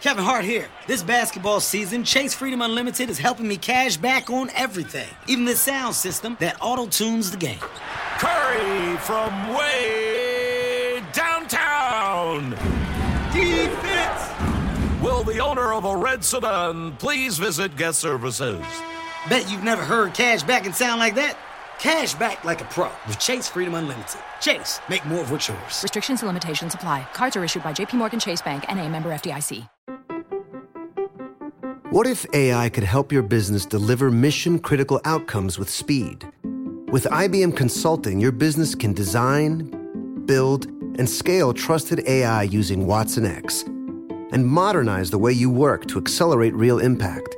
Kevin Hart here. This basketball season, Chase Freedom Unlimited is helping me cash back on everything, even the sound system that auto tunes the game. Curry from way downtown. Defense. Will the owner of a red sedan please visit guest services? Bet you've never heard cash back and sound like that. Cash back like a pro with Chase Freedom Unlimited. Chase, make more of what's yours. Restrictions and limitations apply. Cards are issued by JPMorgan Chase Bank and a member FDIC. What if AI could help your business deliver mission critical outcomes with speed? With IBM Consulting, your business can design, build, and scale trusted AI using Watson X and modernize the way you work to accelerate real impact.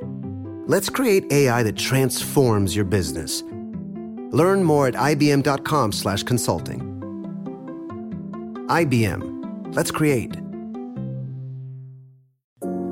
Let's create AI that transforms your business. Learn more at ibm.com/consulting. IBM. Let's create.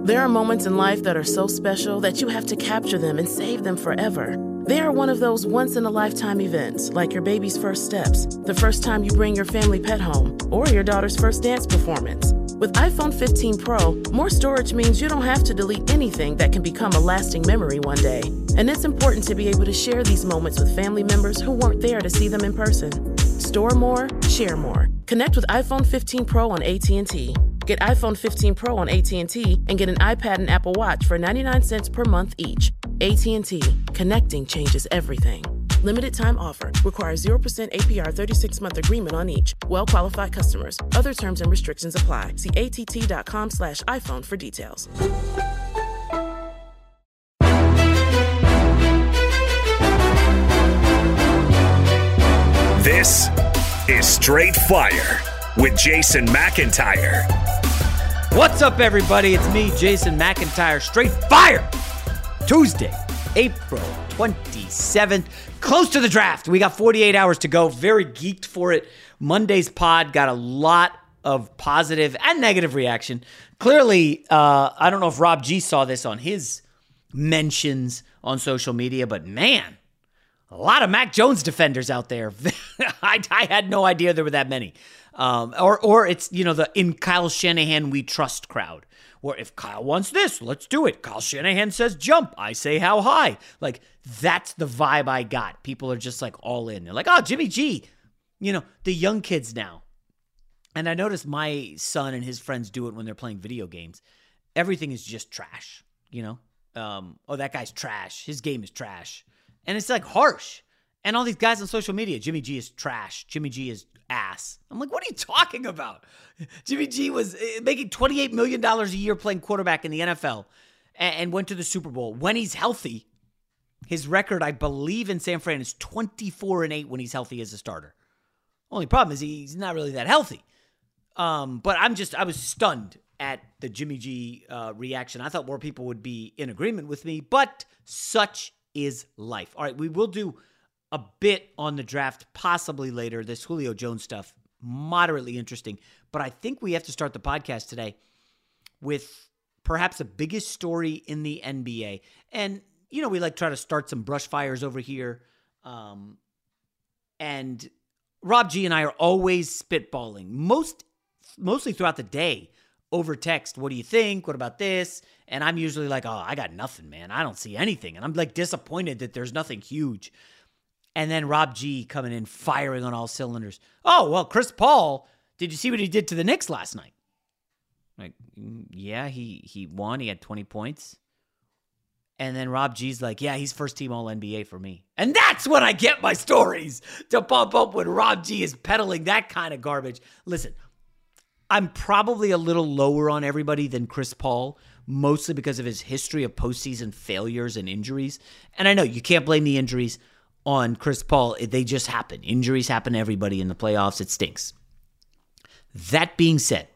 There are moments in life that are so special that you have to capture them and save them forever. They are one of those once in a lifetime events, like your baby's first steps, the first time you bring your family pet home, or your daughter's first dance performance. With iPhone 15 Pro, more storage means you don't have to delete anything that can become a lasting memory one day. And it's important to be able to share these moments with family members who weren't there to see them in person. Store more, share more. Connect with iPhone 15 Pro on AT&T. Get iPhone 15 Pro on AT&T and get an iPad and Apple Watch for 99 cents per month each. AT&T. Connecting changes everything. Limited time offer. Requires 0% APR 36 month agreement on each. Well qualified customers. Other terms and restrictions apply. See att.com slash iPhone for details. This is Straight Fire with Jason McIntyre. What's up, everybody? It's me, Jason McIntyre. Straight Fire! Tuesday, April 27th. Close to the draft. We got 48 hours to go. Very geeked for it. Monday's pod got a lot of positive and negative reaction. Clearly, uh, I don't know if Rob G saw this on his mentions on social media, but man, a lot of Mac Jones defenders out there. I, I, had no idea there were that many. Um, or, or it's you know the in Kyle Shanahan we trust crowd. Or if Kyle wants this, let's do it. Kyle Shanahan says jump, I say how high. Like that's the vibe I got. People are just like all in. They're like, oh Jimmy G, you know the young kids now. And I noticed my son and his friends do it when they're playing video games. Everything is just trash. You know, um, oh that guy's trash. His game is trash and it's like harsh. And all these guys on social media, Jimmy G is trash. Jimmy G is ass. I'm like, what are you talking about? Jimmy G was eh, making $28 million a year playing quarterback in the NFL and went to the Super Bowl. When he's healthy, his record, I believe, in San Fran is 24 and 8 when he's healthy as a starter. Only problem is he's not really that healthy. Um, but I'm just, I was stunned at the Jimmy G uh, reaction. I thought more people would be in agreement with me, but such is life. All right, we will do a bit on the draft possibly later. This Julio Jones stuff, moderately interesting. But I think we have to start the podcast today with perhaps the biggest story in the NBA. And, you know, we like try to start some brush fires over here. Um, and Rob G and I are always spitballing, most mostly throughout the day over text. What do you think? What about this? And I'm usually like, oh, I got nothing, man. I don't see anything. And I'm like disappointed that there's nothing huge. And then Rob G coming in firing on all cylinders. Oh, well, Chris Paul, did you see what he did to the Knicks last night? Like, yeah, he he won. He had 20 points. And then Rob G's like, yeah, he's first team All NBA for me. And that's when I get my stories to pump up when Rob G is peddling that kind of garbage. Listen, I'm probably a little lower on everybody than Chris Paul, mostly because of his history of postseason failures and injuries. And I know you can't blame the injuries on Chris Paul, they just happen. Injuries happen to everybody in the playoffs. It stinks. That being said,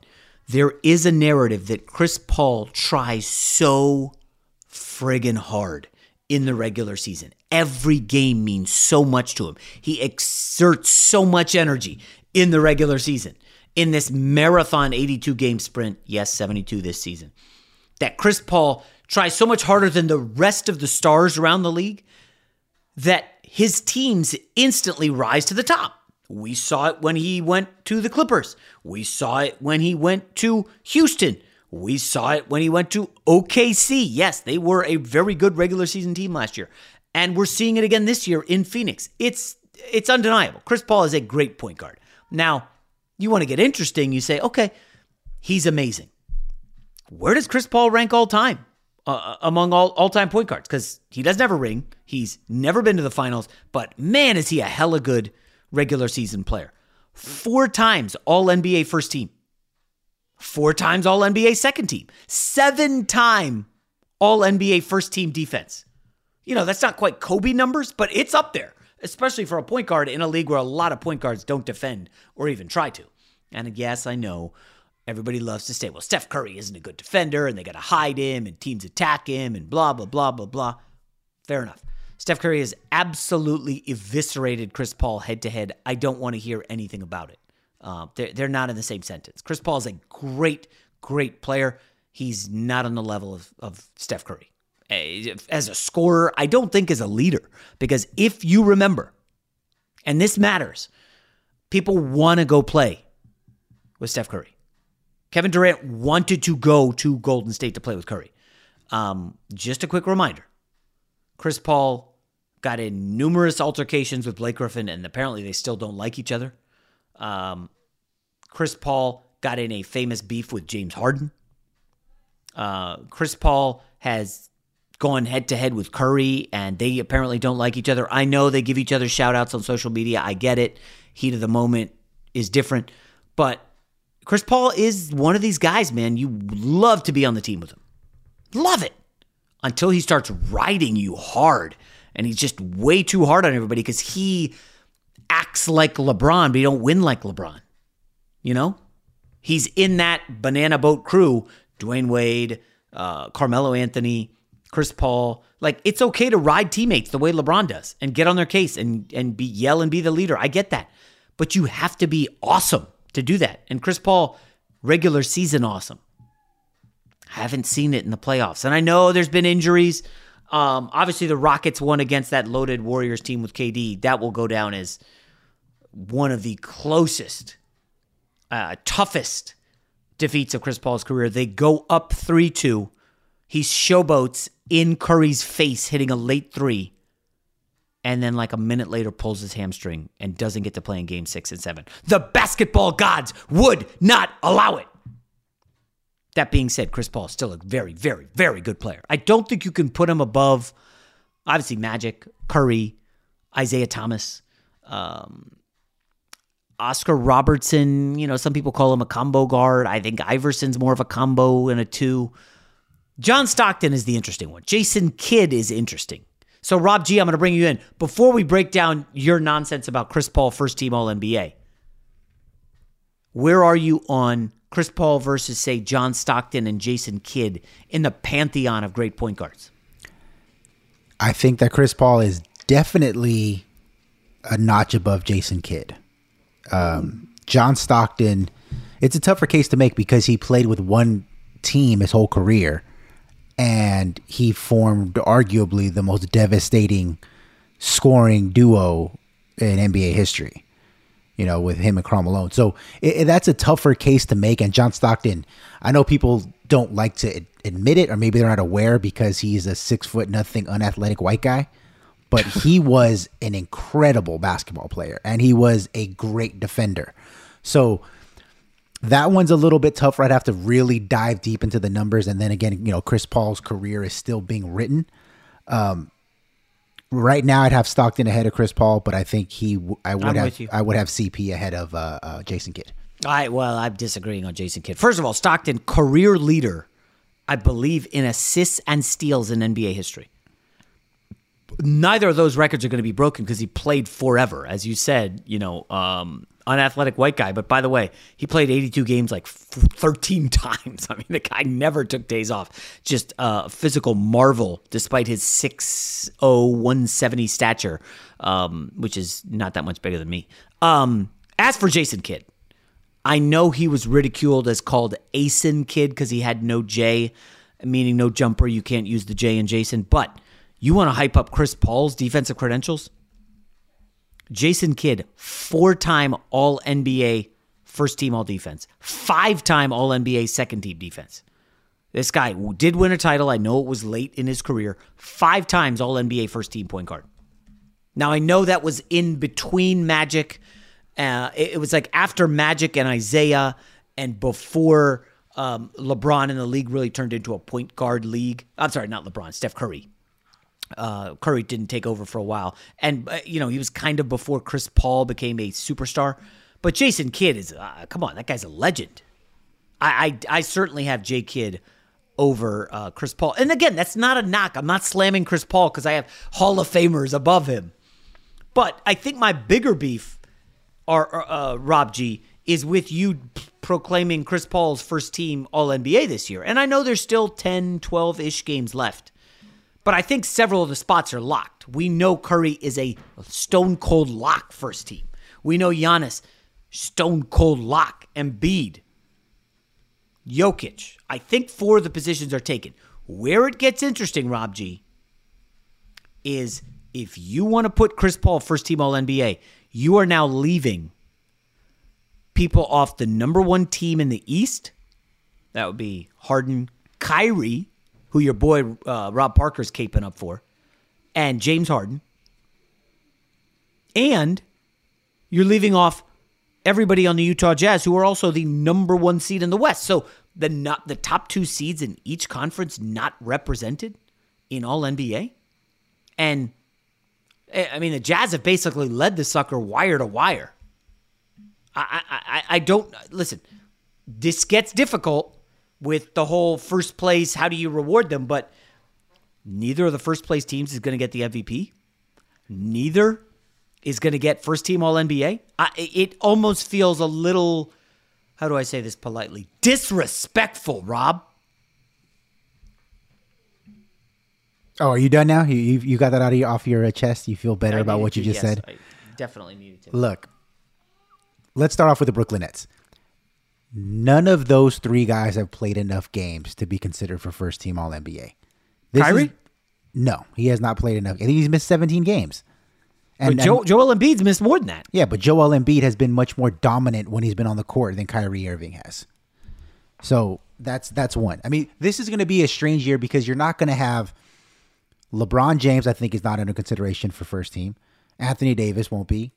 there is a narrative that Chris Paul tries so friggin' hard in the regular season. Every game means so much to him. He exerts so much energy in the regular season. In this marathon 82 game sprint, yes, 72 this season, that Chris Paul tries so much harder than the rest of the stars around the league that his teams instantly rise to the top. We saw it when he went to the Clippers. We saw it when he went to Houston. We saw it when he went to OKC. Yes, they were a very good regular season team last year. And we're seeing it again this year in Phoenix. It's it's undeniable. Chris Paul is a great point guard. Now, you want to get interesting, you say, "Okay, he's amazing." Where does Chris Paul rank all time? Uh, uh among all all-time point guards cuz he doesn't have a ring. He's never been to the finals, but man is he a hella good regular season player. Four times all NBA first team. Four times all NBA second team. Seven time all NBA first team defense. You know, that's not quite Kobe numbers, but it's up there, especially for a point guard in a league where a lot of point guards don't defend or even try to. And yes, I know everybody loves to say, well, Steph Curry isn't a good defender and they got to hide him and teams attack him and blah, blah, blah, blah, blah. Fair enough. Steph Curry has absolutely eviscerated Chris Paul head to head. I don't want to hear anything about it. Uh, they're, they're not in the same sentence. Chris Paul is a great, great player. He's not on the level of, of Steph Curry. As a scorer, I don't think as a leader. Because if you remember, and this matters, people want to go play with Steph Curry. Kevin Durant wanted to go to Golden State to play with Curry. Um, just a quick reminder Chris Paul got in numerous altercations with Blake Griffin, and apparently they still don't like each other. Um, Chris Paul got in a famous beef with James Harden. Uh, Chris Paul has gone head to head with Curry, and they apparently don't like each other. I know they give each other shout outs on social media. I get it. Heat of the moment is different. But Chris Paul is one of these guys, man. You love to be on the team with him. Love it. Until he starts riding you hard and he's just way too hard on everybody because he acts like LeBron, but he don't win like LeBron. You know, he's in that banana boat crew. Dwyane Wade, uh, Carmelo Anthony, Chris Paul. Like it's okay to ride teammates the way LeBron does and get on their case and and be yell and be the leader. I get that, but you have to be awesome to do that. And Chris Paul, regular season awesome. I haven't seen it in the playoffs, and I know there's been injuries. Um, obviously, the Rockets won against that loaded Warriors team with KD. That will go down as one of the closest, uh, toughest defeats of Chris Paul's career. They go up 3 2. He showboats in Curry's face, hitting a late three. And then, like a minute later, pulls his hamstring and doesn't get to play in game six and seven. The basketball gods would not allow it. That being said, Chris Paul is still a very, very, very good player. I don't think you can put him above, obviously, Magic, Curry, Isiah Thomas, um, Oscar Robertson. You know, some people call him a combo guard. I think Iverson's more of a combo and a two. John Stockton is the interesting one. Jason Kidd is interesting. So, Rob G, I'm going to bring you in. Before we break down your nonsense about Chris Paul, first team All NBA, where are you on Chris Paul versus, say, John Stockton and Jason Kidd in the pantheon of great point guards? I think that Chris Paul is definitely a notch above Jason Kidd. Um, John Stockton, it's a tougher case to make because he played with one team his whole career and he formed arguably the most devastating scoring duo in NBA history you know, with him and Karl Malone. So it, it, that's a tougher case to make. And John Stockton, I know people don't like to admit it, or maybe they're not aware because he's a six foot nothing unathletic white guy. But he was an incredible basketball player, and he was a great defender. So that one's a little bit tough. I'd have to really dive deep into the numbers, and then again, you know, Chris Paul's career is still being written. Um, right now, I'd have Stockton ahead of Chris Paul, but I think he, w- I would I'm have. I would have CP ahead of uh, uh, Jason Kidd. I well, I'm disagreeing on Jason Kidd. First of all, Stockton career leader, I believe, in assists and steals in NBA history. Neither of those records are going to be broken because he played forever, as you said. You know, um, unathletic white guy. But by the way, he played 82 games like f- 13 times. I mean, the guy never took days off. Just a physical marvel, despite his 6'0", 170 stature, um, which is not that much bigger than me. Um, as for Jason Kidd, I know he was ridiculed as called Asen Kid because he had no J, meaning no jumper. You can't use the J in Jason. But you want to hype up Chris Paul's defensive credentials? Jason Kidd, four time All NBA first team All Defense, five time All NBA second team defense. This guy did win a title. I know it was late in his career. Five times All NBA first team point guard. Now, I know that was in between Magic. Uh, it, it was like after Magic and Isaiah and before um, LeBron and the league really turned into a point guard league. I'm sorry, not LeBron, Steph Curry uh, Curry didn't take over for a while, and uh, you know he was kind of before Chris Paul became a superstar. But Jason Kidd is uh, come on, that guy's a legend. I I, I certainly have J Kidd over uh, Chris Paul, and again, that's not a knock. I'm not slamming Chris Paul because I have Hall of Famers above him. But I think my bigger beef, are uh, Rob G, is with you proclaiming Chris Paul's first team All NBA this year, and I know there's still 10, 12 ish games left. But I think several of the spots are locked. We know Curry is a stone cold lock first team. We know Giannis, stone cold lock. Embiid, Jokic. I think four of the positions are taken. Where it gets interesting, Rob G, is if you want to put Chris Paul first team All NBA, you are now leaving people off the number one team in the East. That would be Harden, Kyrie, who your boy uh, Rob Parker's caping up for, and James Harden. And you're leaving off everybody on the Utah Jazz, who are also the number one seed in the West. So the not the top two seeds in each conference not represented in All NBA, and eh, I mean the Jazz have basically led the sucker wire to wire. I I, I don't listen. This gets difficult with the whole first place. How do you reward them? But neither of the first place teams is going to get the MVP. Neither is going to get first team All NBA. I, it almost feels a little, how do I say this politely? Disrespectful, Rob. Oh, are you done now? You you, you got that out of your, off your chest? You feel better I about what you to, just yes, said? I definitely needed to. Look, let's start off with the Brooklyn Nets. None of those three guys have played enough games to be considered for first team All NBA. Kyrie? no, he has not played enough. I think he's missed 17 games. but Joe, Joel Embiid's missed more than that. Yeah, but Joel Embiid has been much more dominant when he's been on the court than Kyrie Irving has. So that's that's one. I mean, this is going to be a strange year because you're not going to have LeBron James. I think is not under consideration for first team. Anthony Davis won't be.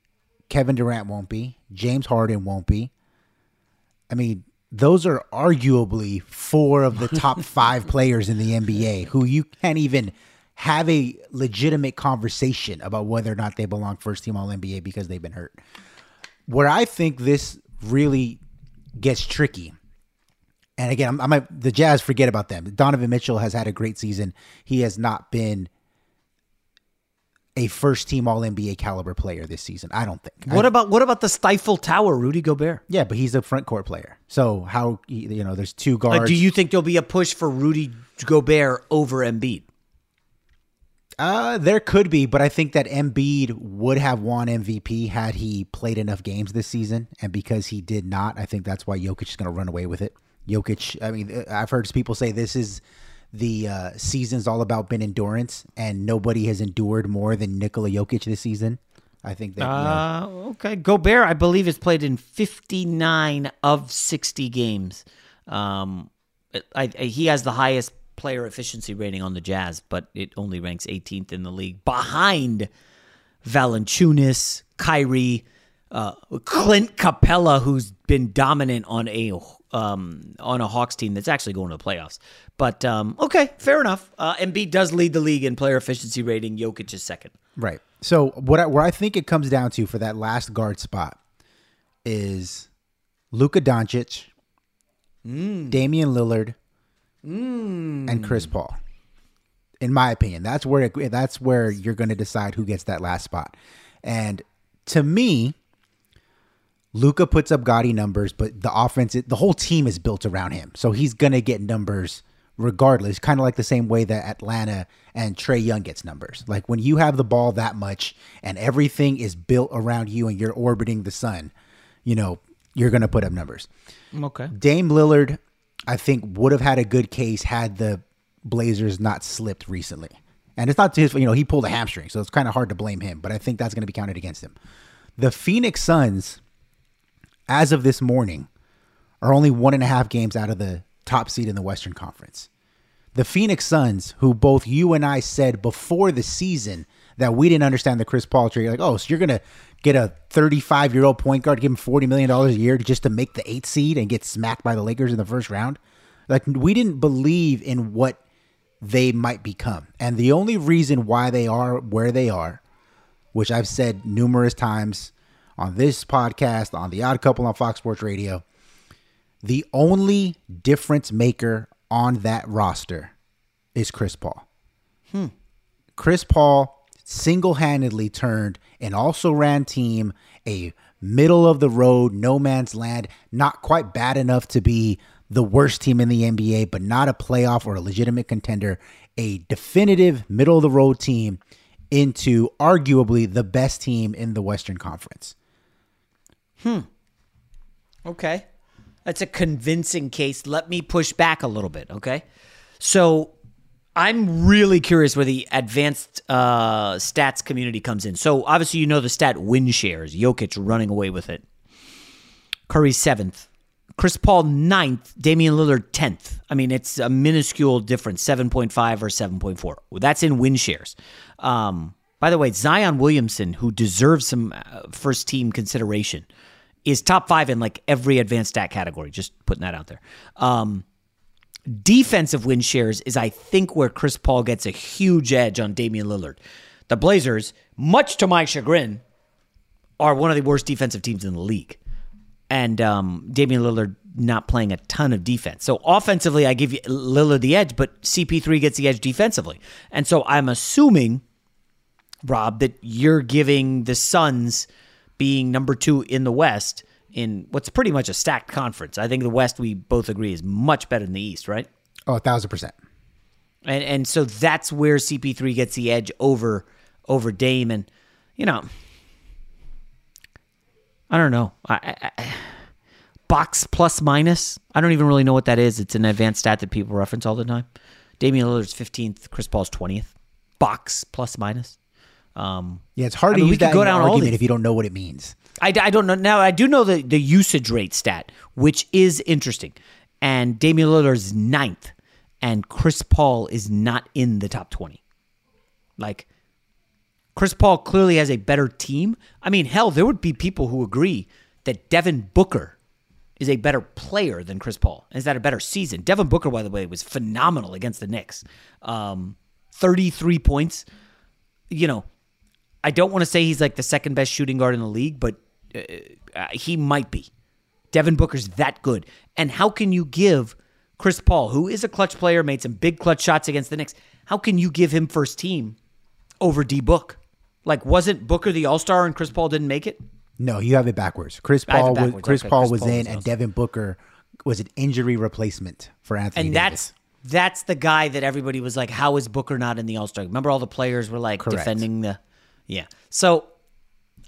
Kevin Durant won't be. James Harden won't be. I mean, those are arguably four of the top five players in the NBA who you can't even have a legitimate conversation about whether or not they belong first team All NBA because they've been hurt. Where I think this really gets tricky, and again, I'm, I'm a, the Jazz forget about them. Donovan Mitchell has had a great season. He has not been a first team All NBA caliber player this season. I don't think. What I- about what about the Stifle Tower, Rudy Gobert? yeah, but he's a front court player. So how you know there's two guards. Like, do you think there'll be a push for Rudy Gobert over Embiid? Uh, there could be, but I think that Embiid would have won MVP had he played enough games this season, and because he did not, I think that's why Jokic is going to run away with it. Jokic, I mean, I've heard people say this is the uh, season's all about ben endurance, and nobody has endured more than Nikola Jokic this season. I think that. Uh, okay. Gobert, I believe, has played in 59 of 60 games. Um, I, I, he has the highest player efficiency rating on the Jazz, but it only ranks 18th in the league behind Valanciunas, Kyrie, uh, Clint Capela, who's been dominant on a um, on a Hawks team that's actually going to the playoffs. But um, okay, fair enough. Uh, Embiid does lead the league in player efficiency rating. Jokic is second. Right. So what I, where I think it comes down to for that last guard spot is Luka Doncic, Damian Lillard, and Chris Paul. In my opinion, that's where it, that's where you're going to decide who gets that last spot. And to me, Luka puts up gaudy numbers, but the offense, the whole team is built around him, so he's going to get numbers regardless. Kind of like the same way that Atlanta and Trae Young gets numbers. Like when you have the ball that much and everything is built around you and you're orbiting the sun, you know you're going to put up numbers. Mm, okay. Dame Lillard, I think, would have had a good case had the Blazers not slipped recently. And it's not to his, you know, he pulled a hamstring, so it's kind of hard to blame him, but I think that's going to be counted against him. The Phoenix Suns, as of this morning, are only one and a half games out of the top seed in the Western Conference. The Phoenix Suns, who both you and I said before the season that we didn't understand the Chris Paul trade, like, oh, so you're going to get a 35 year old point guard, give him $40 million a year just to make the eighth seed and get smacked by the Lakers in the first round? Like, we didn't believe in what they might become. And the only reason why they are where they are, which I've said numerous times on this podcast, on The Odd Couple on Fox Sports Radio, the only difference maker on that roster is Chris Paul. Hmm. Chris Paul single handedly turned an also ran team a middle of the road, no man's land, not quite bad enough to be the worst team in the NBA, but not a playoff or a legitimate contender, a definitive middle of the road team into arguably the best team in the Western Conference. Hmm. Okay. That's a convincing case. Let me push back a little bit, okay? So I'm really curious where the advanced uh, stats community comes in. So obviously, you know the stat win shares. Jokic running away with it. Curry seventh. Chris Paul ninth. Damian Lillard tenth. I mean, it's a minuscule difference, seven point five or seven point four. That's in win shares. Um, by the way, Zion Williamson, who deserves some uh, first team consideration, is top five in like every advanced stat category. Just putting that out there. Um, defensive win shares is, I think, where Chris Paul gets a huge edge on Damian Lillard. The Blazers, much to my chagrin, are one of the worst defensive teams in the league. And um, Damian Lillard not playing a ton of defense. So offensively, I give Lillard the edge, but CP3 gets the edge defensively. And so I'm assuming, Rob, that you're giving the Suns being number two in the West in what's pretty much a stacked conference. I think the West, we both agree, is much better than the East, right? Oh, a thousand percent. And and so that's where CP3 gets the edge over over Dame, and you know, I don't know. I, I, box plus minus. I don't even really know what that is. It's an advanced stat that people reference all the time. Damian Lillard's fifteenth, Chris Paul's twentieth. Box plus minus. Um, yeah, it's hard I to mean, use that go down argument these. if you don't know what it means. I, I don't know. Now, I do know the, the usage rate stat, which is interesting. And Damian Lillard is ninth, and Chris Paul is not in the top 20. Like, Chris Paul clearly has a better team. I mean, hell, there would be people who agree that Devin Booker is a better player than Chris Paul. Is that a better season? Devin Booker, by the way, was phenomenal against the Knicks. Um, 33 points. You know, I don't want to say he's like the second best shooting guard in the league, but uh, uh, he might be. Devin Booker's that good. And how can you give Chris Paul, who is a clutch player, made some big clutch shots against the Knicks, how can you give him first team over D Book? Like, wasn't Booker the All Star and Chris Paul didn't make it? No, you have it backwards. Chris I have it Paul was. Chris Okay, Paul Chris was Paul in, was and Devin Booker was an injury replacement for Anthony. and Davis. that's that's the guy that everybody was like, "How is Booker not in the All Star?" Remember, all the players were like Correct. defending the, yeah. So,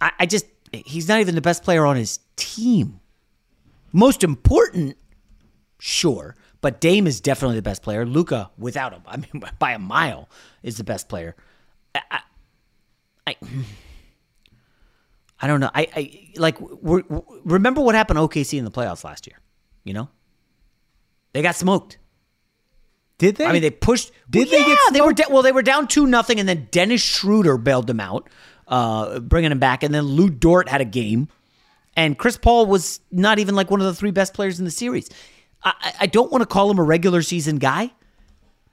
I, I just he's not even the best player on his team. Most important, sure, but Dame is definitely the best player. Luka, without him, I mean, by a mile, is the best player. I, I, I, don't know. I, I like remember what happened to OKC in the playoffs last year. You know, they got smoked. Did they? I mean, they pushed. Did Well, they yeah, get They were da- well. They were down two nothing, and then Dennis Schroeder bailed them out, uh, bringing them back, and then Lu Dort had a game. And Chris Paul was not even like one of the three best players in the series. I, I don't want to call him a regular season guy,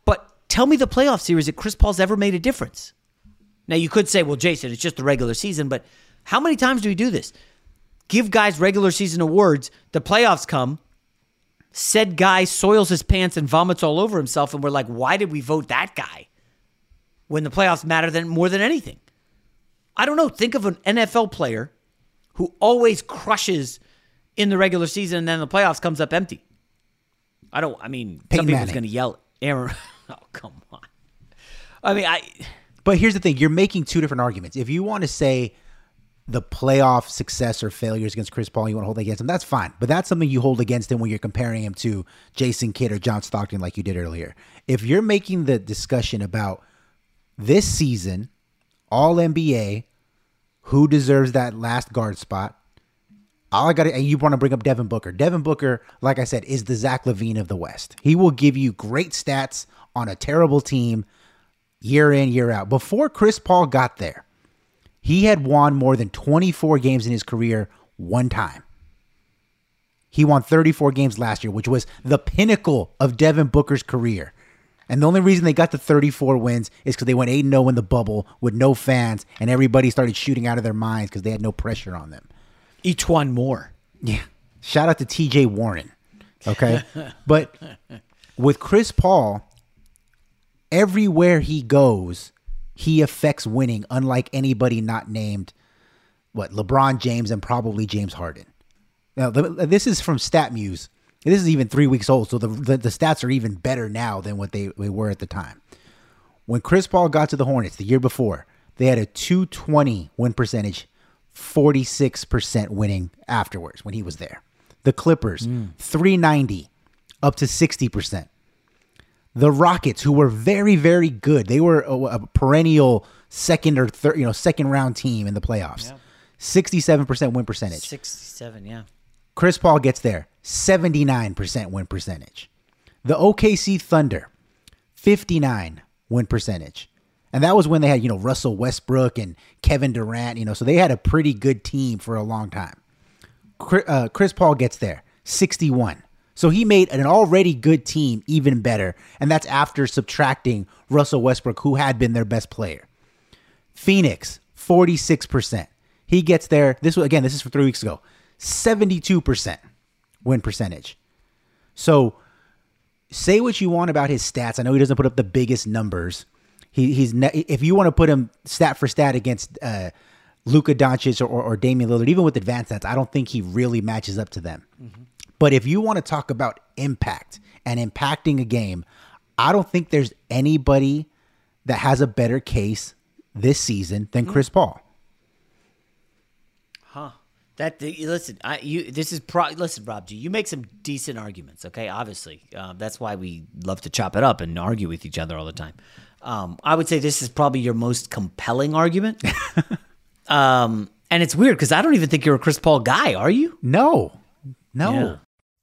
but tell me the playoff series that Chris Paul's ever made a difference. Now, you could say, well, Jason, it's just the regular season, but how many times do we do this? Give guys regular season awards, the playoffs come, said guy soils his pants and vomits all over himself, and we're like, why did we vote that guy when the playoffs matter than, more than anything? I don't know. Think of an NFL player who always crushes in the regular season and then the playoffs comes up empty. I don't. I mean, Peyton some people's going to yell, Aaron. oh, come on. I mean, I. But here's the thing: you're making two different arguments. If you want to say the playoff success or failures against Chris Paul, you want to hold against him. That's fine, but that's something you hold against him when you're comparing him to Jason Kidd or John Stockton, like you did earlier. If you're making the discussion about this season, All NBA, who deserves that last guard spot? All I got and you want to bring up Devin Booker. Devin Booker, like I said, is the Zach LaVine of the West. He will give you great stats on a terrible team year in, year out. Before Chris Paul got there, he had won more than 24 games in his career one time. He won 34 games last year, which was the pinnacle of Devin Booker's career. And the only reason they got to 34 wins is because they went 8 0 in the bubble with no fans, and everybody started shooting out of their minds because they had no pressure on them. Each one more. Yeah. Shout out to TJ Warren. Okay. but with Chris Paul, everywhere he goes, he affects winning, unlike anybody not named what LeBron James and probably James Harden. Now, th- this is from StatMuse. This is even three weeks old, so the, the the stats are even better now than what they, they were at the time. When Chris Paul got to the Hornets the year before, they had a 220 win percentage, 46% winning afterwards when he was there. The Clippers, mm. 390 up to 60%. The Rockets, who were very, very good, they were a, a perennial second or third, you know, second round team in the playoffs. 67% win percentage. 67, yeah. Chris Paul gets there, 79% win percentage. The OKC Thunder, 59 win percentage. And that was when they had, you know, Russell Westbrook and Kevin Durant, you know, so they had a pretty good team for a long time. Chri- uh, Chris Paul gets there, 61. So he made an already good team even better. And that's after subtracting Russell Westbrook, who had been their best player. Phoenix, 46%. He gets there. This was again, this is from three weeks ago. 72% win percentage. So say what you want about his stats. I know he doesn't put up the biggest numbers. He, he's ne- if you want to put him stat for stat against uh, Luka Doncic or, or, or Damian Lillard, even with advanced stats, I don't think he really matches up to them. But if you want to talk about impact and impacting a game, I don't think there's anybody that has a better case this season than Chris Paul. Huh. That listen, I you this is pro. Listen, Rob G, you make some decent arguments. Okay, obviously, um, that's why we love to chop it up and argue with each other all the time. Um, I would say this is probably your most compelling argument. um, and it's weird because I don't even think you're a Chris Paul guy, are you? No, no. Yeah.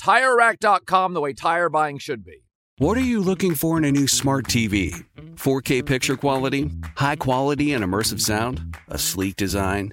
TireRack.com, the way tire buying should be. What are you looking for in a new smart TV? 4K picture quality? High quality and immersive sound? A sleek design?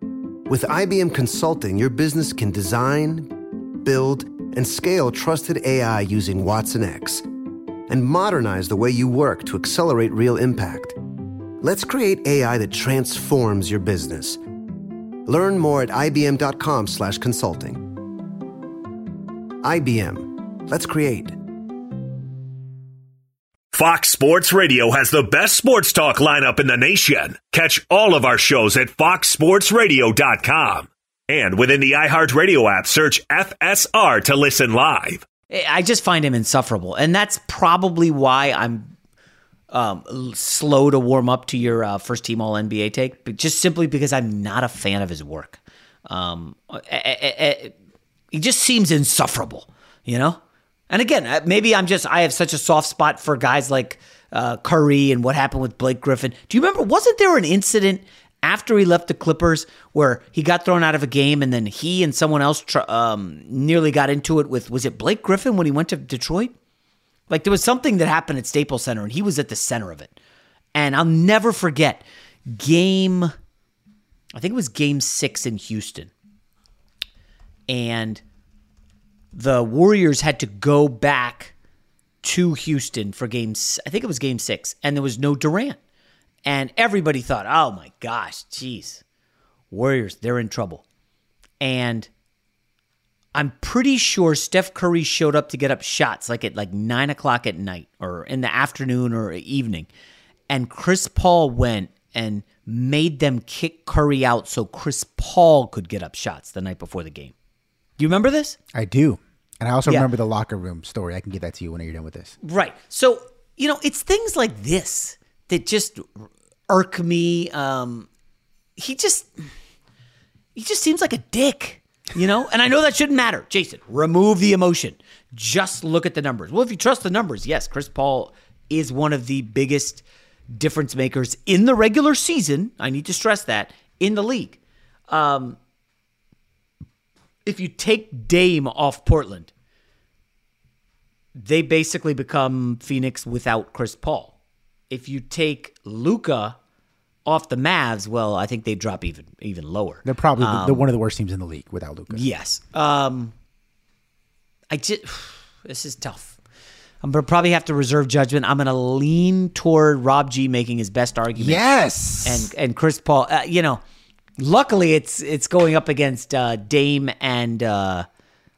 With IBM Consulting, your business can design, build, and scale trusted AI using Watson X and modernize the way you work to accelerate real impact. Let's create AI that transforms your business. Learn more at ibm.com/consulting. IBM. Let's create. Fox Sports Radio has the best sports talk lineup in the nation. Catch all of our shows at foxsportsradio.com. And within the iHeartRadio app, search FSR to listen live. I just find him insufferable. And that's probably why I'm um, slow to warm up to your uh, first team All NBA take, but just simply because I'm not a fan of his work. Um, he just seems insufferable, you know? And again, uh, maybe I'm just I have such a soft spot for guys like uh, Curry and what happened with Blake Griffin. Do you remember? Wasn't there an incident after he left the Clippers where he got thrown out of a game and then he and someone else tr- um, nearly got into it with was it Blake Griffin when he went to Detroit? Like there was something that happened at Staples Center and he was at the center of it. And I'll never forget game I think it was game 6 in Houston. And the Warriors had to go back to Houston for games. I think it was game six, and there was no Durant. And everybody thought, oh my gosh, geez, Warriors, they're in trouble. And I'm pretty sure Steph Curry showed up to get up shots like at like nine o'clock at night or in the afternoon or evening. And Chris Paul went and made them kick Curry out so Chris Paul could get up shots the night before the game. Do you remember this? I do. And I also yeah. remember the locker room story. I can get that to you when you're done with this. Right. So, you know, it's things like this that just irk me. Um, he just he just seems like a dick, you know? and I know that shouldn't matter. Jason, remove the emotion. Just look at the numbers. Well, if you trust the numbers, yes, Chris Paul is one of the biggest difference makers in the regular season. I need to stress that in the league. Um, if you take Dame off Portland, they basically become Phoenix without Chris Paul. If you take Luka off the Mavs, well, I think they drop even even lower. They're probably um, the, one of the worst teams in the league without Luka. Yes. Um, I just this is tough. I'm gonna probably have to reserve judgment. I'm gonna lean toward Rob G making his best argument. Yes. And and Chris Paul. Uh, you know, Luckily, it's it's going up against uh, Dame and uh,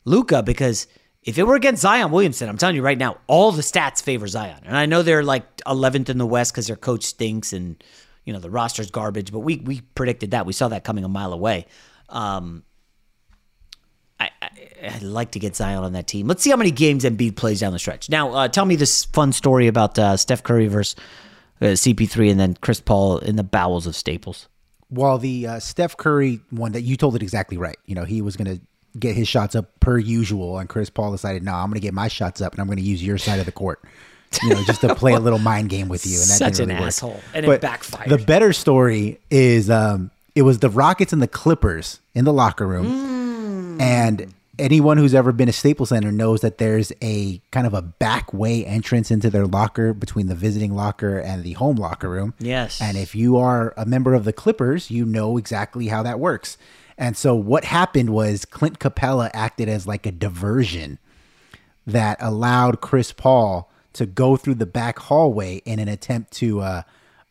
Luka because if it were against Zion Williamson, I'm telling you right now, all the stats favor Zion. And I know they're like 11th in the West because their coach stinks and you know the roster's garbage. But we we predicted that. We saw that coming a mile away. Um, I, I, would like to get Zion on that team. Let's see how many games Embiid plays down the stretch. Now, uh, tell me this fun story about uh, Steph Curry versus uh, CP3 and then Chris Paul in the bowels of Staples. Well, the uh, Steph Curry one that you told it exactly right. You know, he was going to get his shots up per usual, and Chris Paul decided, no, I'm going to get my shots up, and I'm going to use your side of the court. You know, just to play a little mind game with you, and that such really an work. asshole, and but it backfired. The better story is um, it was the Rockets and the Clippers in the locker room, mm. and anyone who's ever been to Staples Center knows that there's a kind of a back way entrance into their locker between the visiting locker and the home locker room. Yes. And if you are a member of the Clippers, you know exactly how that works. And so what happened was Clint Capela acted as like a diversion that allowed Chris Paul to go through the back hallway in an attempt to uh,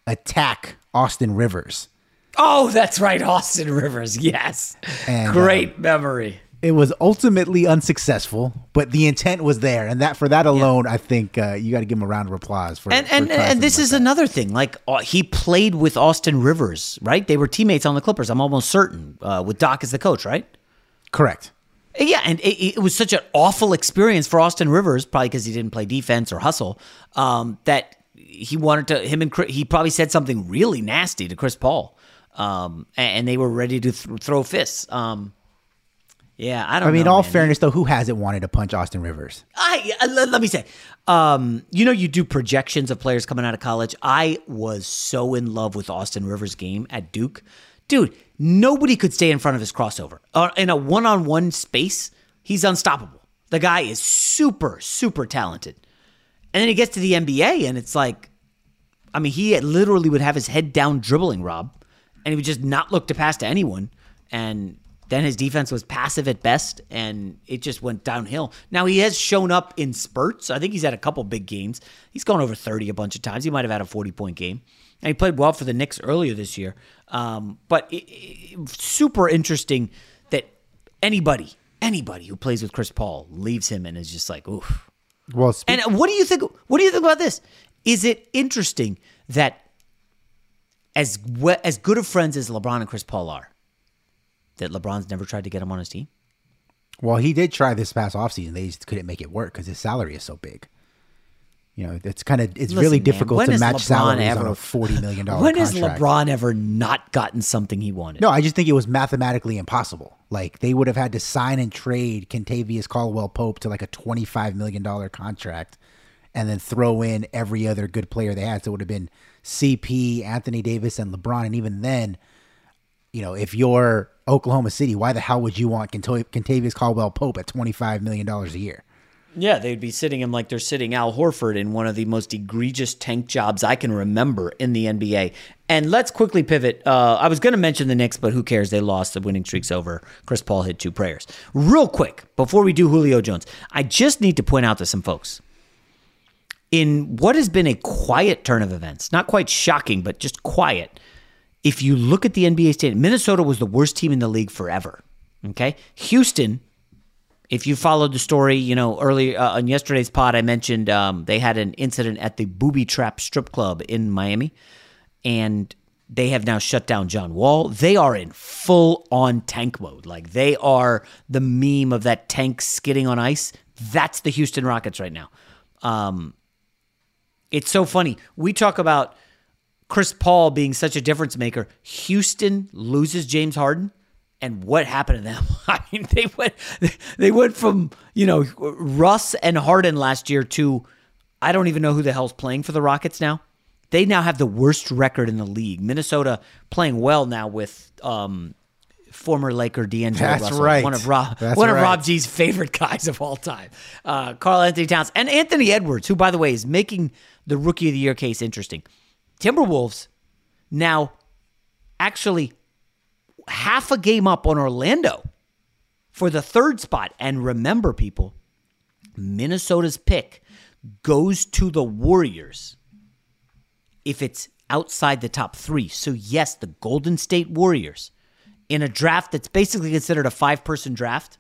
attack Austin Rivers. Oh, that's right, Austin Rivers. Yes, And, great memory. It was ultimately unsuccessful, but the intent was there, and that for that alone, I think uh, you got to give him a round of applause for. And for and and this something is another thing. Like uh, he played with Austin Rivers, right? They were teammates on the Clippers. I'm almost certain uh, with Doc as the coach, right? correct. Yeah, and it, it was such an awful experience for Austin Rivers, probably because he didn't play defense or hustle. Um, that he wanted to him and Chris, he probably said something really nasty to Chris Paul, um, and, and they were ready to th- throw fists. Um, yeah, I don't. I mean, know, all man. fairness though, who hasn't wanted to punch Austin Rivers? I uh, let, let me say, um, you know, you do projections of players coming out of college. I was so in love with Austin Rivers' game at Duke, dude. Nobody could stay in front of his crossover uh, in a one-on-one space. He's unstoppable. The guy is super, super talented. And then he gets to the NBA, and it's like, I mean, he literally would have his head down dribbling, Rob, and he would just not look to pass to anyone. And then his defense was passive at best, and it just went downhill. Now he has shown up in spurts. I think he's had a couple big games. He's gone over 30 a bunch of times. He might have had a 40 point game. And he played well for the Knicks earlier this year. Um, but it, it- super interesting that anybody, anybody who plays with Chris Paul leaves him and is just like, oof. Well, spe- And what do you think? What do you think about this? Is it interesting that as we, as good of friends as LeBron and Chris Paul are, that LeBron's never tried to get him on his team? well, he did try this past offseason. They just couldn't make it work because his salary is so big. You know, it's kind of it's Listen, really man, difficult to match LeBron salaries on ever- a forty million dollar When has. LeBron ever not gotten something he wanted? No, I just think it was mathematically impossible. Like they would have had to sign and trade Kentavious Caldwell Pope to like a twenty-five million dollar contract, and then throw in every other good player they had. So it would have been CP, Anthony Davis, and LeBron. And even then, you know, if you're Oklahoma City, why the hell would you want Cont- Kentavious Caldwell Pope at twenty-five million dollars a year? Yeah, they'd be sitting him like they're sitting Al Horford in one of the most egregious tank jobs I can remember in the NBA. And let's quickly pivot. Uh, I was going to mention the Knicks, but who cares? They lost. The winning streak's over. Chris Paul hit two prayers. Real quick, before we do Julio Jones, I just need to point out to some folks. In what has been a quiet turn of events, not quite shocking, but just quiet. If you look at the NBA standing, Minnesota was the worst team in the league forever. Okay, Houston if you followed the story, you know, early uh, on yesterday's pod, I mentioned um, they had an incident at the Booby Trap Strip Club in Miami, and they have now shut down John Wall. They are in full on tank mode. Like they are the meme of that tank skidding on ice. That's the Houston Rockets right now. Um, it's so funny. We talk about Chris Paul being such a difference maker. Houston loses James Harden and what happened to them? I mean, they went they went from you know Russ and Harden last year to I don't even know who the hell's playing for the Rockets now. They now have the worst record in the league. Minnesota playing well now with um, former Laker D'Angelo That's Russell, right. one of Rob That's one of right. Rob G's favorite guys of all time, uh, Karl Anthony Towns and Anthony Edwards, who by the way is making the Rookie of the Year case interesting. Timberwolves now actually half a game up on Orlando for the third spot. And remember, people, Minnesota's pick goes to the Warriors if it's outside the top three. So, yes, the Golden State Warriors, in a draft that's basically considered a five person draft,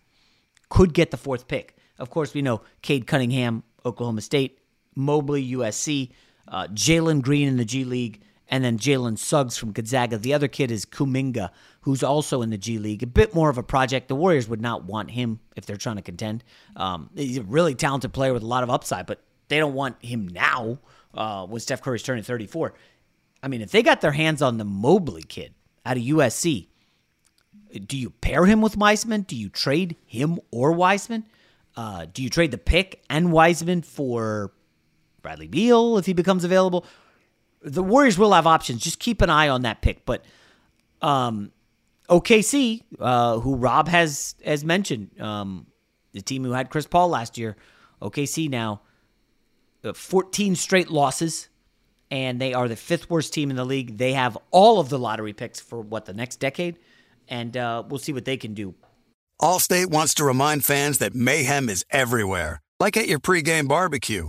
could get the fourth pick. Of course, we know Cade Cunningham, Oklahoma State, Mobley, USC, uh, Jalen Green in the G League, and then Jalen Suggs from Gonzaga. The other kid is Kuminga, who's also in the G League. A bit more of a project. The Warriors would not want him if they're trying to contend. Um, he's a really talented player with a lot of upside, but they don't want him now uh, when Steph Curry's turning 34. I mean, if they got their hands on the Mobley kid out of USC, do you pair him with Wiseman? Do you trade him or Wiseman? Uh, do you trade the pick and Wiseman for Bradley Beal if he becomes available? The Warriors will have options. Just keep an eye on that pick. But um, OKC, uh, who Rob has has mentioned, um, the team who had Chris Paul last year, OKC now, uh, 14 straight losses, and they are the fifth worst team in the league. They have all of the lottery picks for what the next decade, and uh, we'll see what they can do. Allstate wants to remind fans that mayhem is everywhere, like at your pregame barbecue.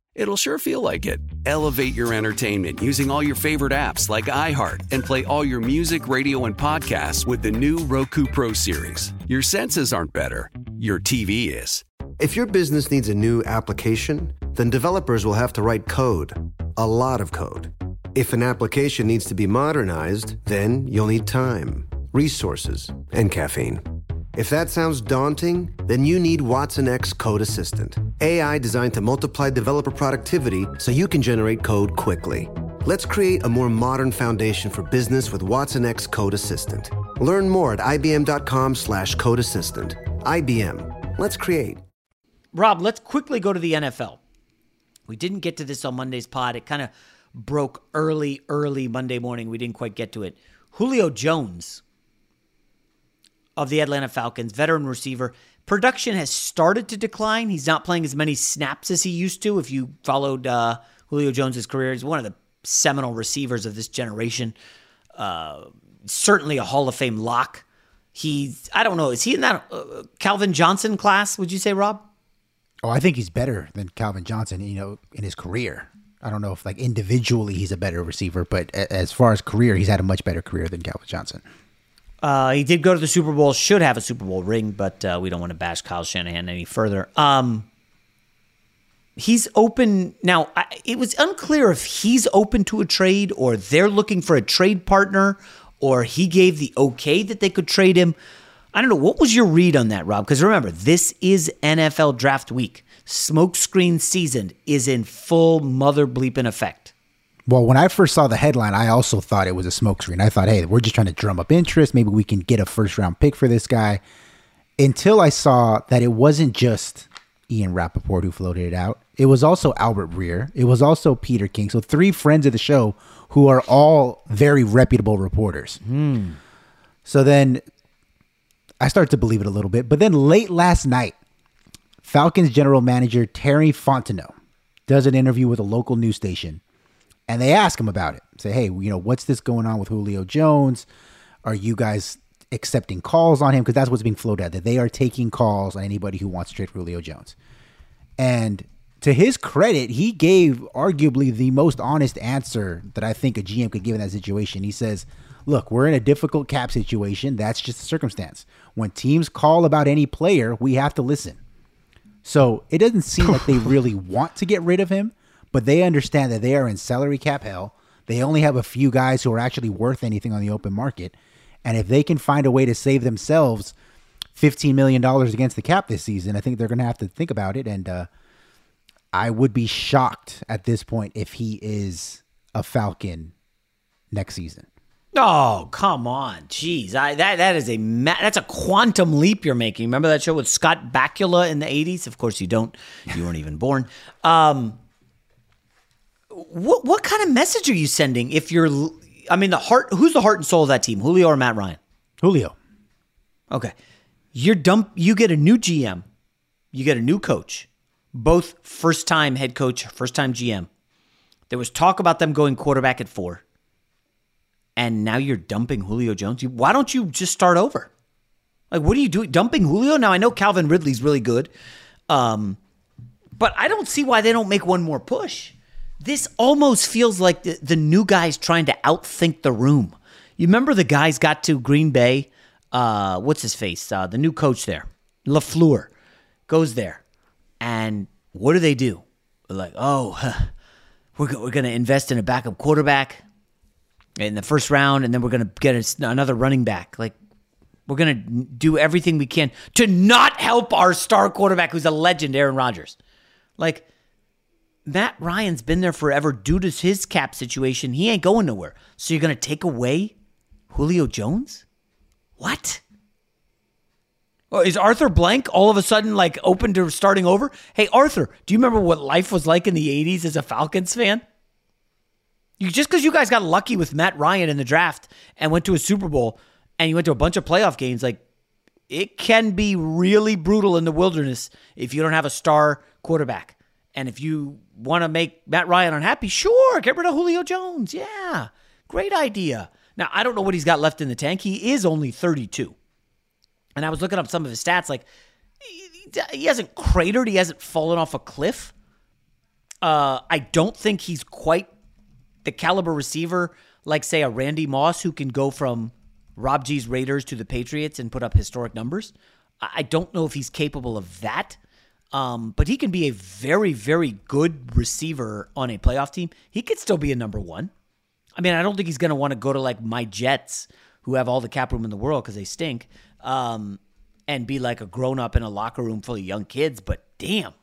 it'll sure feel like it. Elevate your entertainment using all your favorite apps like iHeart and play all your music, radio, and podcasts with the new Roku Pro Series. Your senses aren't better, your TV is. If your business needs a new application, then developers will have to write code, a lot of code. If an application needs to be modernized, then you'll need time, resources, and caffeine. If that sounds daunting, then you need watsonx Code Assistant, AI designed to multiply developer productivity so you can generate code quickly. Let's create a more modern foundation for business with watsonx Code Assistant. Learn more at ibm.com slash code assistant. IBM. Let's create. Rob, let's quickly go to the NFL. We didn't get to this on Monday's pod. It kind of broke early, early Monday morning. We didn't quite get to it. Julio Jones of the Atlanta Falcons, veteran receiver, production has started to decline. He's not playing as many snaps as he used to. If you followed uh, Julio Jones's career, he's one of the seminal receivers of this generation. Uh, certainly a Hall of Fame lock. He's, I don't know, is he in that uh, Calvin Johnson class, would you say, Rob? Oh, I think he's better than Calvin Johnson, you know, in his career. I don't know if like individually he's a better receiver, but as far as career, he's had a much better career than Calvin Johnson. Uh, he did go to the Super Bowl, should have a Super Bowl ring, but uh, we don't want to bash Kyle Shanahan any further. Um, he's open now. I, it was unclear if he's open to a trade or they're looking for a trade partner or he gave the okay that they could trade him. I don't know. What was your read on that, Rob? Because remember, this is NFL draft week. Smokescreen season is in full mother bleeping effect. Well, when I first saw the headline, I also thought it was a smokescreen. I thought, hey, we're just trying to drum up interest. Maybe we can get a first round pick for this guy. Until I saw that it wasn't just Ian Rapoport who floated it out, it was also Albert Breer. It was also Peter King. So, three friends of the show who are all very reputable reporters. Hmm. So then I started to believe it a little bit. But then late last night, Falcons general manager Terry Fontenot does an interview with a local news station and they ask him about it. Say, hey, you know, what's this going on with Julio Jones? Are you guys accepting calls on him? Because that's what's being floated out that they are taking calls on anybody who wants to trade Julio Jones. And to his credit, he gave arguably the most honest answer that I think a GM could give in that situation. He says, Look, we're in a difficult cap situation. That's just a circumstance. When teams call about any player, we have to listen. So it doesn't seem like they really want to get rid of him, but they understand that they are in salary cap hell. They only have a few guys who are actually worth anything on the open market. And if they can find a way to save themselves $15 million against the cap this season, I think they're going to have to think about it. And uh, I would be shocked at this point if he is a Falcon next season. Oh, come on. Jeez. I, that that is a ma- that's a quantum leap you're making. Remember that show with Scott Bakula in the 80s? Of course you don't. You weren't even born. Um what what kind of message are you sending if you're I mean the heart who's the heart and soul of that team? Julio or Matt Ryan? Julio. Okay. You're dump you get a new GM. You get a new coach. Both first time head coach, first time GM. There was talk about them going quarterback at 4 and now you're dumping Julio Jones. Why don't you just start over? Like, what are you doing? Dumping Julio? Now I know Calvin Ridley's really good, um, but I don't see why they don't make one more push. This almost feels like the, the new guy's trying to outthink the room. You remember the guys got to Green Bay? Uh, what's his face? Uh, the new coach there, LaFleur, goes there, and what do they do? They're like, oh, huh, we're, we're going to invest in a backup quarterback in the first round, and then we're going to get another running back. Like, we're going to do everything we can to not help our star quarterback, who's a legend, Aaron Rodgers. Like, Matt Ryan's been there forever due to his cap situation. He ain't going nowhere. So you're going to take away Julio Jones? What? Oh, is Arthur Blank all of a sudden like open to starting over? Hey, Arthur, do you remember what life was like in the 80s as a Falcons fan? You just because you guys got lucky with Matt Ryan in the draft and went to a Super Bowl and you went to a bunch of playoff games, like it can be really brutal in the wilderness if you don't have a star quarterback. And if you want to make Matt Ryan unhappy, sure, get rid of Julio Jones. Yeah, great idea. Now, I don't know what he's got left in the tank. He is only 32. And I was looking up some of his stats. Like, he hasn't cratered, he hasn't fallen off a cliff. Uh, I don't think he's quite the caliber receiver, like say a Randy Moss, who can go from Rob G's Raiders to the Patriots and put up historic numbers. I don't know if he's capable of that. Um, but he can be a very, very good receiver on a playoff team. He could still be a number one. I mean, I don't think he's going to want to go to like my Jets, who have all the cap room in the world because they stink, um, and be like a grown up in a locker room full of young kids. But damn,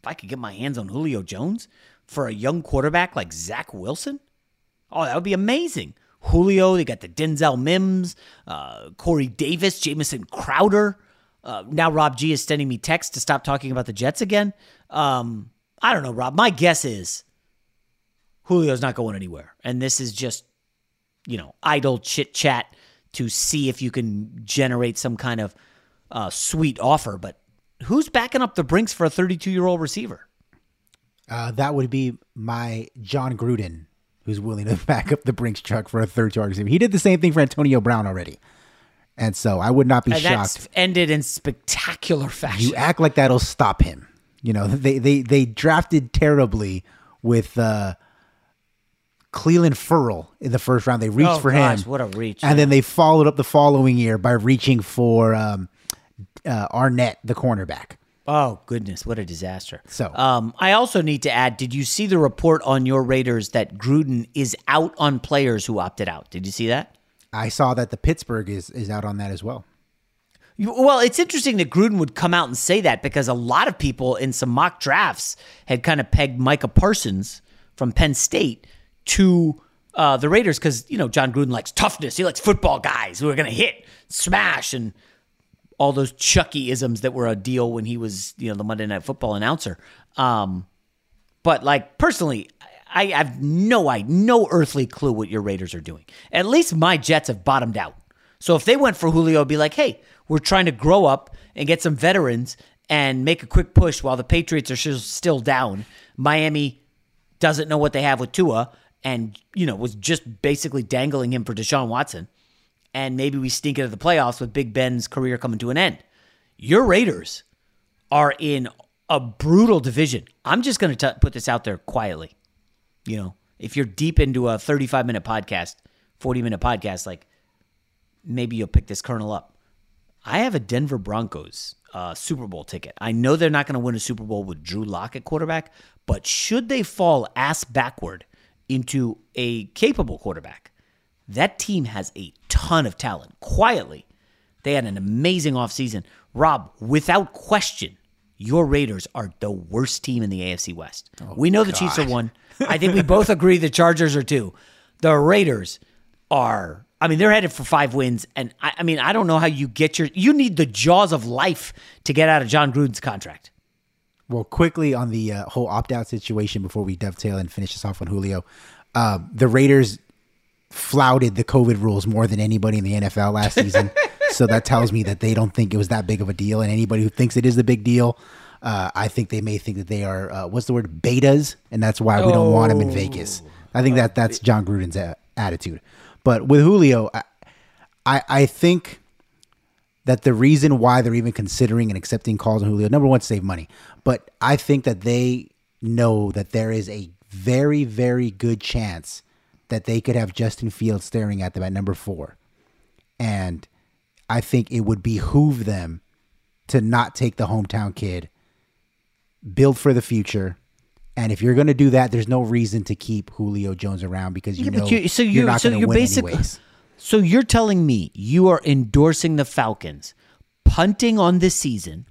if I could get my hands on Julio Jones, for a young quarterback like Zach Wilson? Oh, that would be amazing. Julio, they got the Denzel Mims, uh, Corey Davis, Jamison Crowder. Uh, now Rob G is sending me text to stop talking about the Jets again. Um, I don't know, Rob. My guess is Julio's not going anywhere. And this is just, you know, idle chit chat to see if you can generate some kind of uh, sweet offer. But who's backing up the Brinks for a 32 year old receiver? Uh, that would be my Jon Gruden, who's willing to back up the Brinks truck for a third yard receiver. He did the same thing for Antonio Brown already. And so I would not be and shocked. ended in spectacular fashion. You act like that'll stop him. You know, they they they drafted terribly with uh Clelin Ferrell in the first round. They reached oh, for gosh, him. What a reach. And then they followed up the following year by reaching for um, uh, Arnette, the cornerback. Oh goodness, what a disaster! So, um, I also need to add: Did you see the report on your Raiders that Gruden is out on players who opted out? Did you see that? I saw that the Pittsburgh is is out on that as well. Well, it's interesting that Gruden would come out and say that because a lot of people in some mock drafts had kind of pegged Micah Parsons from Penn State to uh, the Raiders because you know Jon Gruden likes toughness. He likes football guys who are going to hit, smash, and all those Chucky isms that were a deal when he was, you know, the Monday Night Football announcer. Um, but like personally, I have no I no earthly clue what your Raiders are doing. At least my Jets have bottomed out. So if they went for Julio, it'd be like, hey, we're trying to grow up and get some veterans and make a quick push while the Patriots are still down. Miami doesn't know what they have with Tua and, you know, was just basically dangling him for Deshaun Watson and maybe we sneak into the playoffs with Big Ben's career coming to an end. Your Raiders are in a brutal division. I'm just going to put this out there quietly. You know, if you're deep into a 35 minute podcast, 40 minute podcast, like maybe you'll pick this kernel up. I have a Denver Broncos uh, Super Bowl ticket. I know they're not going to win a Super Bowl with Drew Lock at quarterback, but should they fall ass backward into a capable quarterback, that team has a ton of talent. Quietly, they had an amazing offseason. Rob, without question, your Raiders are the worst team in the AFC West. Oh, we know the Chiefs are one. I think we both agree the Chargers are two. The Raiders are I mean, they're headed for five wins, and I, I, mean, I don't know how you get your. You need the jaws of life to get out of Jon Gruden's contract. Well, quickly on the uh, whole opt-out situation before we dovetail and finish this off on Julio, uh, the Raiders flouted the COVID rules more than anybody in the NFL last season. so that tells me that they don't think it was that big of a deal, and anybody who thinks it is a big deal, uh, I think they may think that they are uh, what's the word betas, and that's why we don't want him in Vegas. I think that that's Jon Gruden's a- attitude. But with Julio, I, I, I think that the reason why they're even considering and accepting calls on Julio, number one, to save money. But I think that they know that there is a very, very good chance that they could have Justin Fields staring at them at number four. And I think it would behoove them to not take the hometown kid, build for the future. And if you're going to do that, there's no reason to keep Julio Jones around because you yeah, know you, so you're, not so going to win basically anyways. so you're telling me you are endorsing the Falcons punting on this season,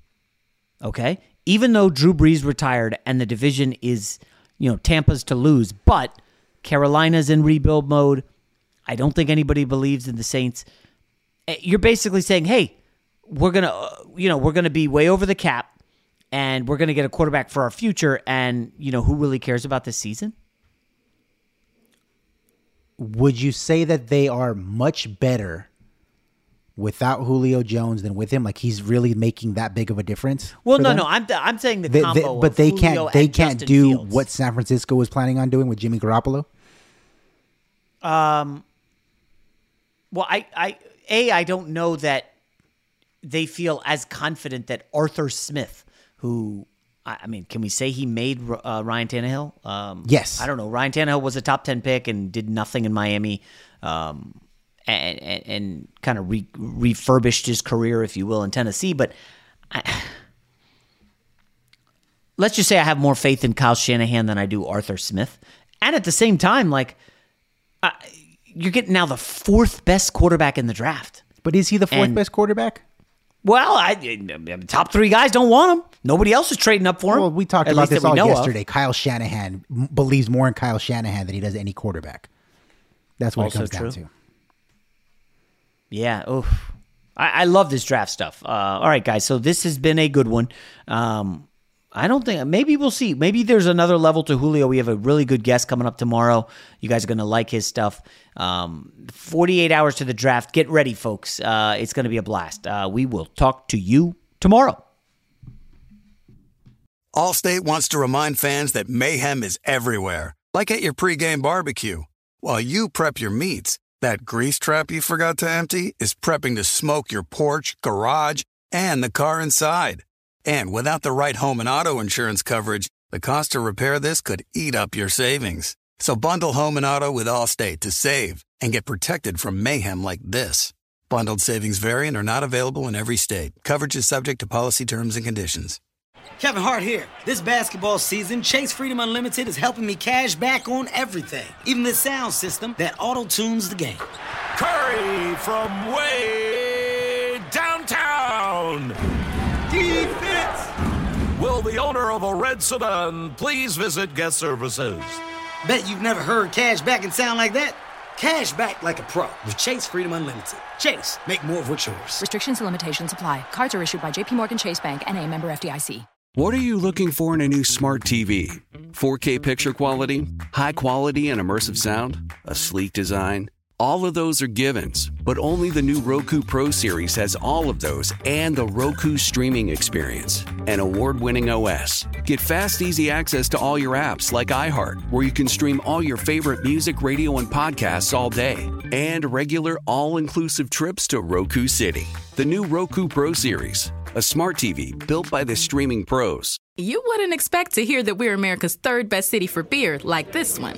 okay? Even though Drew Brees retired and the division is, you know, Tampa's to lose, but Carolina's in rebuild mode. I don't think anybody believes in the Saints. Eh, You're basically saying, "Hey, we're gonna, uh, you know, we're gonna be way over the cap, and we're gonna get a quarterback for our future." And you know, who really cares about this season? would you say that they are much better without Julio Jones than with him? Like he's really making that big of a difference? Well, no, them? no, I'm I'm saying the They- they- combo, but they Julio can't. They can't Justin do Fields. what San Francisco was planning on doing with Jimmy Garoppolo. Um. Well, I, I, a, I don't know that they feel as confident that Arthur Smith, who, I, I mean, can we say he made uh, Ryan Tannehill? Um, Yes. I don't know. Ryan Tannehill was a top ten pick and did nothing in Miami, um, and and, and kind of re- refurbished his career, if you will, in Tennessee. But I, let's just say I have more faith in Kyle Shanahan than I do Arthur Smith, and at the same time, like you're getting now the fourth best quarterback in the draft. But is he the fourth And- best quarterback? Well, I, top three guys don't want him. Nobody else is trading up for him. Well, we talked at about this all know of. yesterday. Kyle Shanahan m- believes more in Kyle Shanahan than he does any quarterback. That's what Also it comes true. down to. Yeah. Oh, I, I love this draft stuff. Uh, all right, guys. So this has been a good one. Um, I don't think maybe we'll see. Maybe there's another level to Julio. We have a really good guest coming up tomorrow. You guys are going to like his stuff. Um, 48 hours to the draft. Get ready, folks. Uh, it's going to be a blast. Uh, we will talk to you tomorrow. Allstate wants to remind fans that mayhem is everywhere, like at your pregame barbecue. While you prep your meats, that grease trap you forgot to empty is prepping to smoke your porch, garage, and the car inside. And without the right home and auto insurance coverage, the cost to repair this could eat up your savings. So bundle home and auto with Allstate to save and get protected from mayhem like this. Bundled savings variant are not available in every state. Coverage is subject to policy terms and conditions. Kevin Hart here. This basketball season, Chase Freedom Unlimited is helping me cash back on everything, even the sound system that auto tunes the game. Curry from way downtown. Defense. Will the owner of a red sedan please visit guest services? Bet you've never heard cash back and sound like that. Cash back like a pro with Chase Freedom Unlimited. Chase, make more of what's yours. Restrictions and limitations apply. Cards are issued by JPMorgan Chase Bank and a member FDIC. What are you looking for in a new smart TV? 4K picture quality? High quality and immersive sound? A sleek design? All of those are givens, but only the new Roku Pro series has all of those and the Roku streaming experience, an award winning OS. Get fast, easy access to all your apps like iHeart, where you can stream all your favorite music, radio, and podcasts all day, and regular all inclusive trips to Roku City. The new Roku Pro series, a smart TV built by the streaming pros. You wouldn't expect to hear that we're America's third best city for beer like this one.